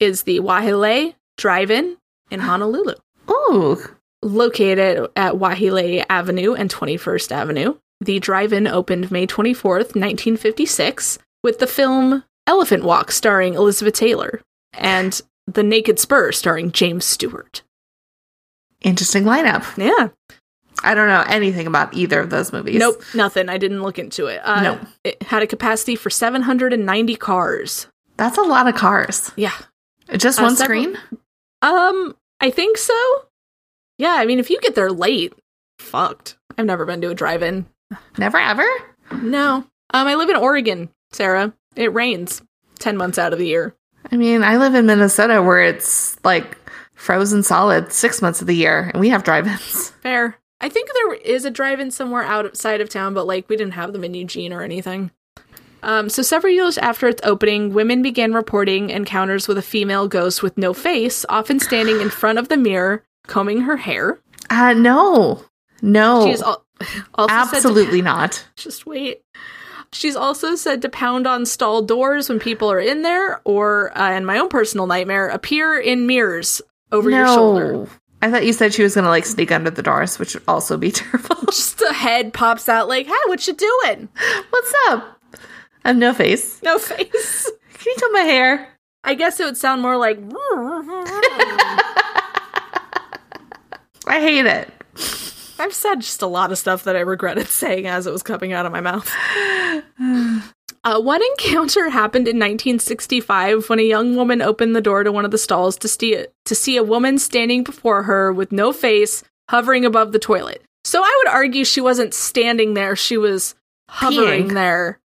is the Waialae Drive-In in Honolulu, Ooh. located at Waialae Avenue and 21st Avenue. The drive-in opened May 24th, 1956, with the film Elephant Walk starring Elizabeth Taylor and The Naked Spur starring James Stewart. Interesting lineup. Yeah. I don't know anything about either of those movies. Nope, nothing. I didn't look into it. Uh, No. It had a capacity for 790 cars. That's a lot of cars. Yeah. Just Uh, one several- screen? Um, I think so. Yeah, I mean, if you get there late, fucked. I've never been to a drive-in. Never ever? No. Um, I live in Oregon, Sarah. It rains 10 months out of the year. I mean, I live in Minnesota where it's like frozen solid six months of the year, and we have drive ins. *laughs* Fair. I think there is a drive-in somewhere outside of town, but like we didn't have them in Eugene or anything. Um, so several years after its opening, women began reporting encounters with a female ghost with no face, often standing in front of the mirror, combing her hair. Uh, no. No. She's al- *laughs* also to- Absolutely *laughs* not. just wait. She's also said to pound on stall doors when people are in there, or, uh, and my own personal nightmare, appear in mirrors over your shoulder. I thought you said she was going to like sneak under the doors, which would also be *laughs* terrible. Just a head pops out like, "Hey, what you doing?" What's up? I have no face. *laughs* No face. *laughs* Can you tell my hair? I guess it would sound more like. *laughs* I hate it. I've said just a lot of stuff that I regretted saying as it was coming out of my mouth. *sighs* Uh, one encounter happened in 1965 when a young woman opened the door to one of the stalls to see to see a woman standing before her with no face, hovering above the toilet. So I would argue she wasn't standing there; she was hovering Peeing. there.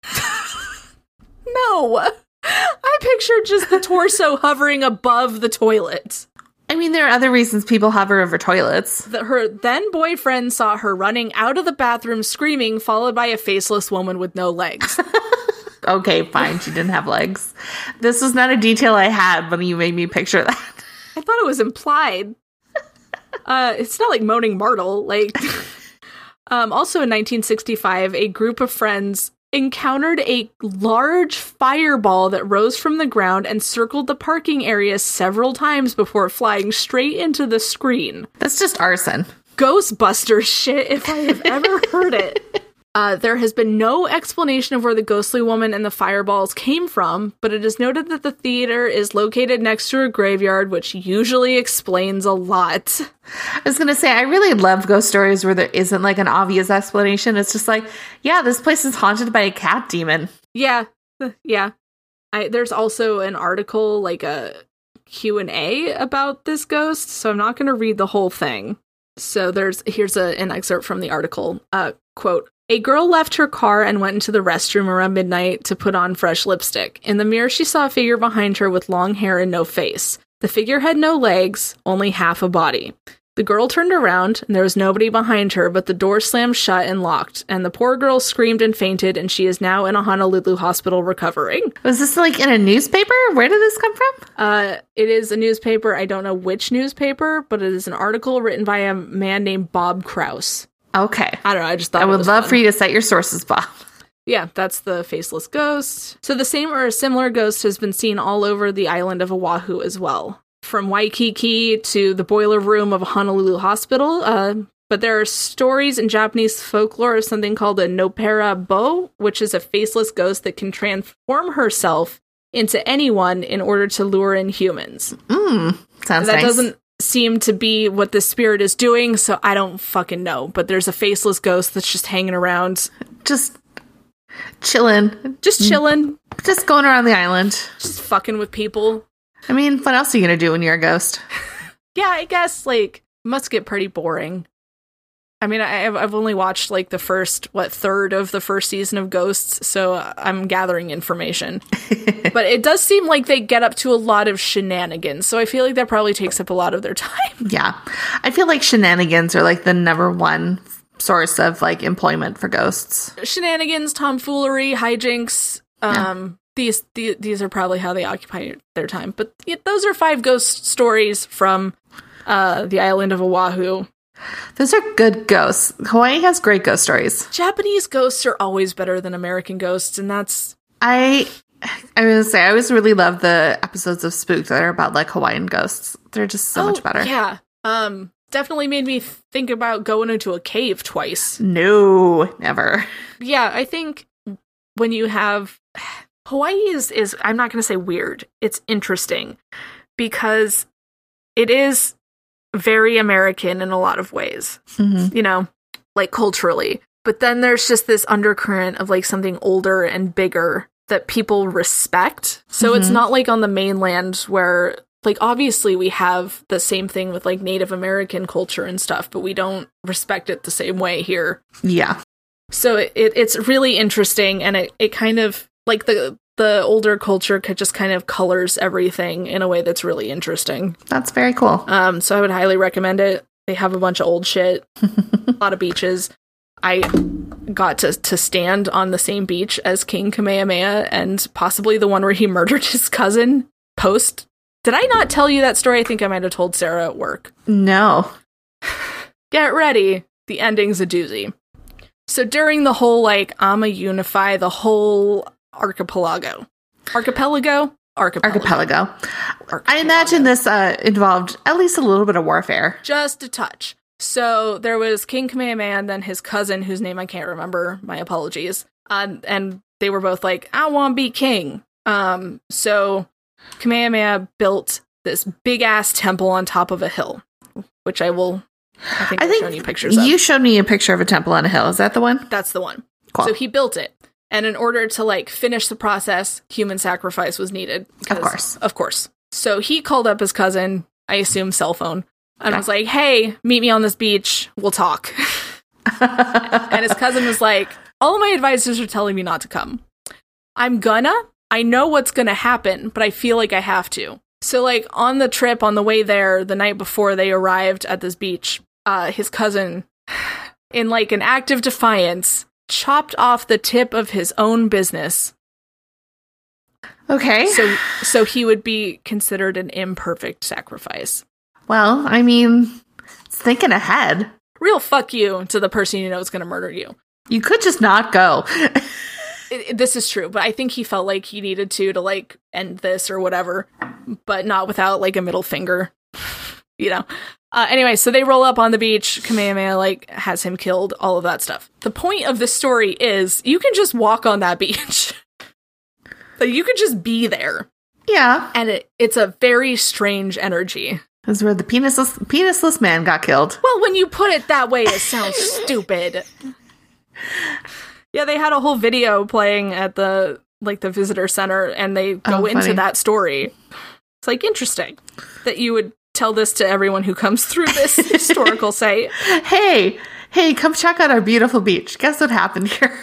No, I pictured just the torso *laughs* hovering above the toilet. I mean, there are other reasons people hover over toilets. that her then boyfriend saw her running out of the bathroom screaming, followed by a faceless woman with no legs. *laughs* Okay, fine. She didn't have legs. This was not a detail I had when you made me picture that. I thought it was implied. Uh, it's not like moaning Myrtle. Like, *laughs* um, also in 1965, a group of friends encountered a large fireball that rose from the ground and circled the parking area several times before flying straight into the screen. That's just arson. Ghostbusters shit if I have ever heard it. *laughs* Uh, there has been no explanation of where the ghostly woman and the fireballs came from, but it is noted that the theater is located next to a graveyard, which usually explains a lot. I was going to say, I really love ghost stories where there isn't like an obvious explanation. It's just like, yeah, this place is haunted by a cat demon. Yeah, *laughs* yeah. I, there's also an article, like a Q&A about this ghost, so I'm not going to read the whole thing. So there's here's a, an excerpt from the article. Uh, quote: A girl left her car and went into the restroom around midnight to put on fresh lipstick. In the mirror, she saw a figure behind her with long hair and no face. The figure had no legs, only half a body. The girl turned around, and there was nobody behind her, but the door slammed shut and locked, and the poor girl screamed and fainted, and she is now in a Honolulu hospital recovering. Was this like in a newspaper? Where did this come from? Uh, it is a newspaper. I don't know which newspaper, but it is an article written by a man named Bob Krauss. Okay. I don't know. I just thought I would love fun. for you to cite your sources, Bob. Yeah, that's the faceless ghost. So the same or a similar ghost has been seen all over the island of Oahu as well, from Waikiki to the boiler room of a Honolulu hospital. Uh, but there are stories in Japanese folklore of something called a Nopera Bo, which is a faceless ghost that can transform herself into anyone in order to lure in humans. Mm, sounds that nice. doesn't seem to be what the spirit is doing, so I don't fucking know. But there's a faceless ghost that's just hanging around, just chilling, just chilling, just going around the island. just fucking with people. I mean, what else are you gonna do when you're a ghost? *laughs* Yeah, I guess like must get pretty boring. I mean, I- I've I've only watched like the first what third of the first season of Ghosts, so I'm gathering information. *laughs* but it does seem like they get up to a lot of shenanigans, so I feel like that probably takes up a lot of their *laughs* time. Yeah, I feel like shenanigans are like the number one source of like employment for ghosts. shenanigans, tomfoolery, hijinks. Um, these, the these are probably how they occupy their time. But yeah, those are five ghost stories from uh, the island of Oahu. Those are good ghosts. Hawaii has great ghost stories. Japanese ghosts are always better than American ghosts, and that's I I was gonna say I always really love the episodes of Spook that are about like Hawaiian ghosts. They're just so much better. Oh, Yeah. Um definitely made me think about going into a cave twice. No, never. Yeah, I think when you have Hawaii is is I'm not going to say weird. It's interesting because it is very American in a lot of ways. Mhm. you know, like culturally. But then there's just this undercurrent of like something older and bigger that people respect. So it's Mhm. not like on the mainland where like obviously we have the same thing with like Native American culture and stuff, but we don't respect it the same way here. Yeah. So it, it it's really interesting and it, it kind of like the the older culture could just kind of colors everything in a way that's really interesting. That's very cool. Um, so I would highly recommend it. They have a bunch of old shit, *laughs* a lot of beaches. I got to to stand on the same beach as King Kamehameha and possibly the one where he *laughs* murdered his cousin post. Did I not tell you that story? I think I might have told Sarah at work. No. *sighs* Get ready. The ending's a doozy. So during the whole like I'ma unify the whole archipelago. Archipelago? Archipelago. Archipelago. I imagine this uh, involved at least a little bit of warfare. just a touch. So there was King Kamehameha and then his cousin, whose name I can't remember. My apologies. Um, and they were both like, "I want to be king." Um, so Kamehameha built this big ass temple on top of a hill, which I will. I think I I've think shown you pictures of. you showed me a picture of a temple on a hill. Is that the one? That's the one. Cool. So he built it. And in order to like finish the process, human sacrifice was needed. Of course. Of course. So he called up his cousin, I assume cell phone, and was like, "Hey, meet me on this beach. We'll talk." *laughs* and his cousin was like, "All of my advisors are telling me not to come. I'm gonna. I know what's gonna happen, but I feel like I have to." So like on the trip on the way there, the night before they arrived at this beach, uh his cousin *sighs* in like an act of defiance chopped off the tip of his own business okay. so so he would be considered an imperfect sacrifice. well, I mean, thinking ahead. Real fuck you to the person you know is going to murder you. You could just not go. *laughs* It, this is true, but I think he felt like he needed to to like end this or whatever, but not without like a middle finger, you know. Uh, anyway, so they roll up on the beach. Kamehameha like has him killed. All of that stuff. The point of the story is you can just walk on that *laughs* beach. like you could just be there, yeah. and it, it's a very strange energy. This is where the penisless, penisless man got killed. Well, when you put it that way, it sounds *laughs* stupid. Yeah, they had a whole video playing at the like the visitor center, and they go Oh, into that story. It's like interesting that you would tell this to everyone who comes through this *laughs* historical site. Hey, hey, come check out our beautiful beach. Guess what happened here?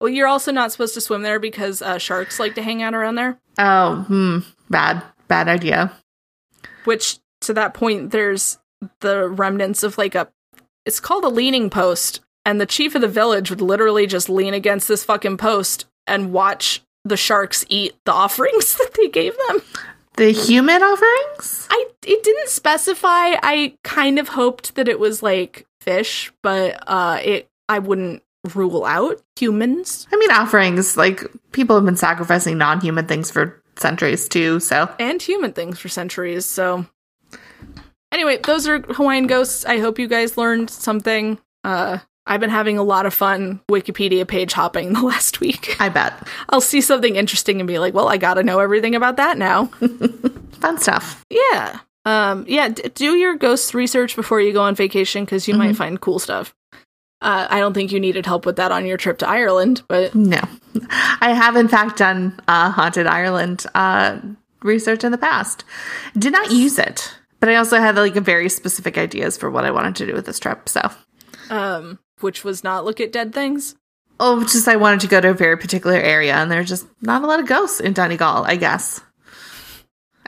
Well, you're also not supposed to swim there because uh, sharks like to hang out around there. Oh, hmm. Bad, bad idea. Which, to that point, there's the remnants of like a. It's called a leaning post, and the chief of the village would literally just lean against this fucking post and watch the sharks eat the offerings *laughs* that they gave them. The human offerings? I it didn't specify. I kind of hoped that it was like fish, but uh it I wouldn't rule out humans I mean, offerings. Like, people have been sacrificing non human things for centuries too, so. and human things for centuries. So anyway, those are Hawaiian ghosts. I hope you guys learned something. Uh I've been having a lot of fun Wikipedia page hopping the *laughs* last week. I bet. I'll see something interesting and be like, "Well, I got to know everything about that now." *laughs* Fun stuff. Yeah. Um, yeah, d- do your ghost research before you go on vacation because you might find cool stuff. Uh, I don't think you needed help with that on your trip to Ireland, but No. I have, in fact, done uh, Haunted Ireland uh, research in the past. Did not use it, but I also had like a very specific ideas for what I wanted to do with this trip. So, um, which was not look at dead things. oh, just I wanted to go to a very particular area, and there's just not a lot of ghosts in Donegal, I guess.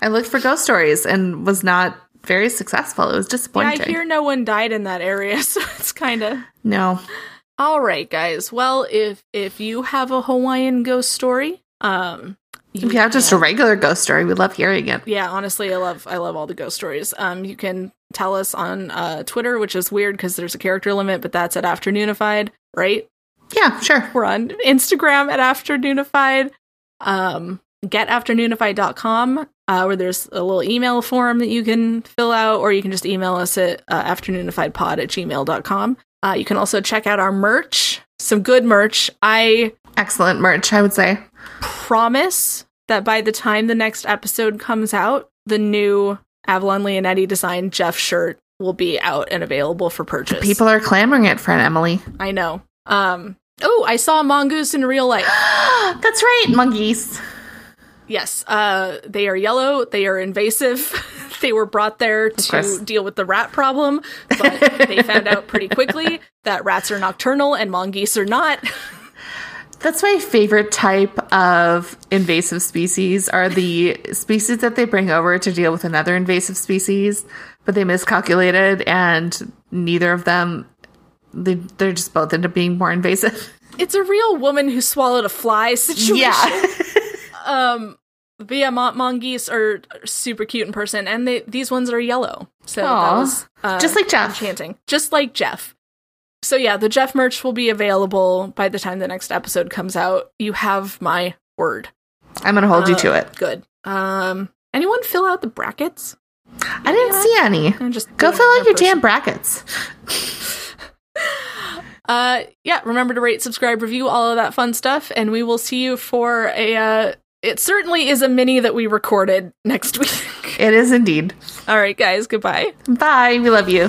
I looked for ghost stories and was not very successful. It was Yeah, disappointing. I hear no one died in that area, *laughs* so it's kind of no. all right, guys. Well, if if you have a Hawaiian ghost story, um, you have just a regular ghost story, we love hearing it. Yeah, honestly, I love I love all the ghost stories. Um, you can tell us on uh, Twitter, which is weird because there's a character limit, but that's at Afternoonified, right? Yeah, sure. We're on Instagram at Afternoonified. Um, getafternoonified.com, uh, where there's a little email form that you can fill out, or you can just email us at uh, afternoonifiedpod at gmail.com. Uh, you can also check out our merch, some good merch. I Excellent merch, I would say. promise that by the time the next episode comes out, the new Avalon Leonetti design Jeff shirt will be out and available for purchase. People are clamoring it, friend Emily. I know. Um. Oh, I saw a mongoose in real life. *gasps* That's right, monkeys. Yes. Uh. They are yellow. They are invasive. *laughs* they were brought there to deal with the rat problem, but they found out pretty quickly *laughs* that rats are nocturnal and mongoose are not. *laughs* That's my favorite type of invasive species are the species that they bring over to deal with another invasive species, but they miscalculated and neither of them they they're just both end up being more invasive. *laughs* It's a real woman who swallowed a fly *laughs* situation. Yeah. *laughs* Um, but yeah, mon- mongoose are super cute in person, and they these ones are yellow. So that was uh, Just like Jeff. enchanting, just like Jeff. So yeah, the Jeff merch will be available by the time the next episode comes out. You have my word. I'm gonna hold you Uh, to it. Good. Um, anyone fill out the brackets? I didn't see any. I'm just Go fill out your person. damn brackets. *laughs* Uh, yeah. Remember to rate, subscribe, review, all of that fun stuff, and we will see you for a. Uh, it certainly is a mini that we recorded next *laughs* week. It is indeed. all right, guys. Goodbye. Bye. We love you.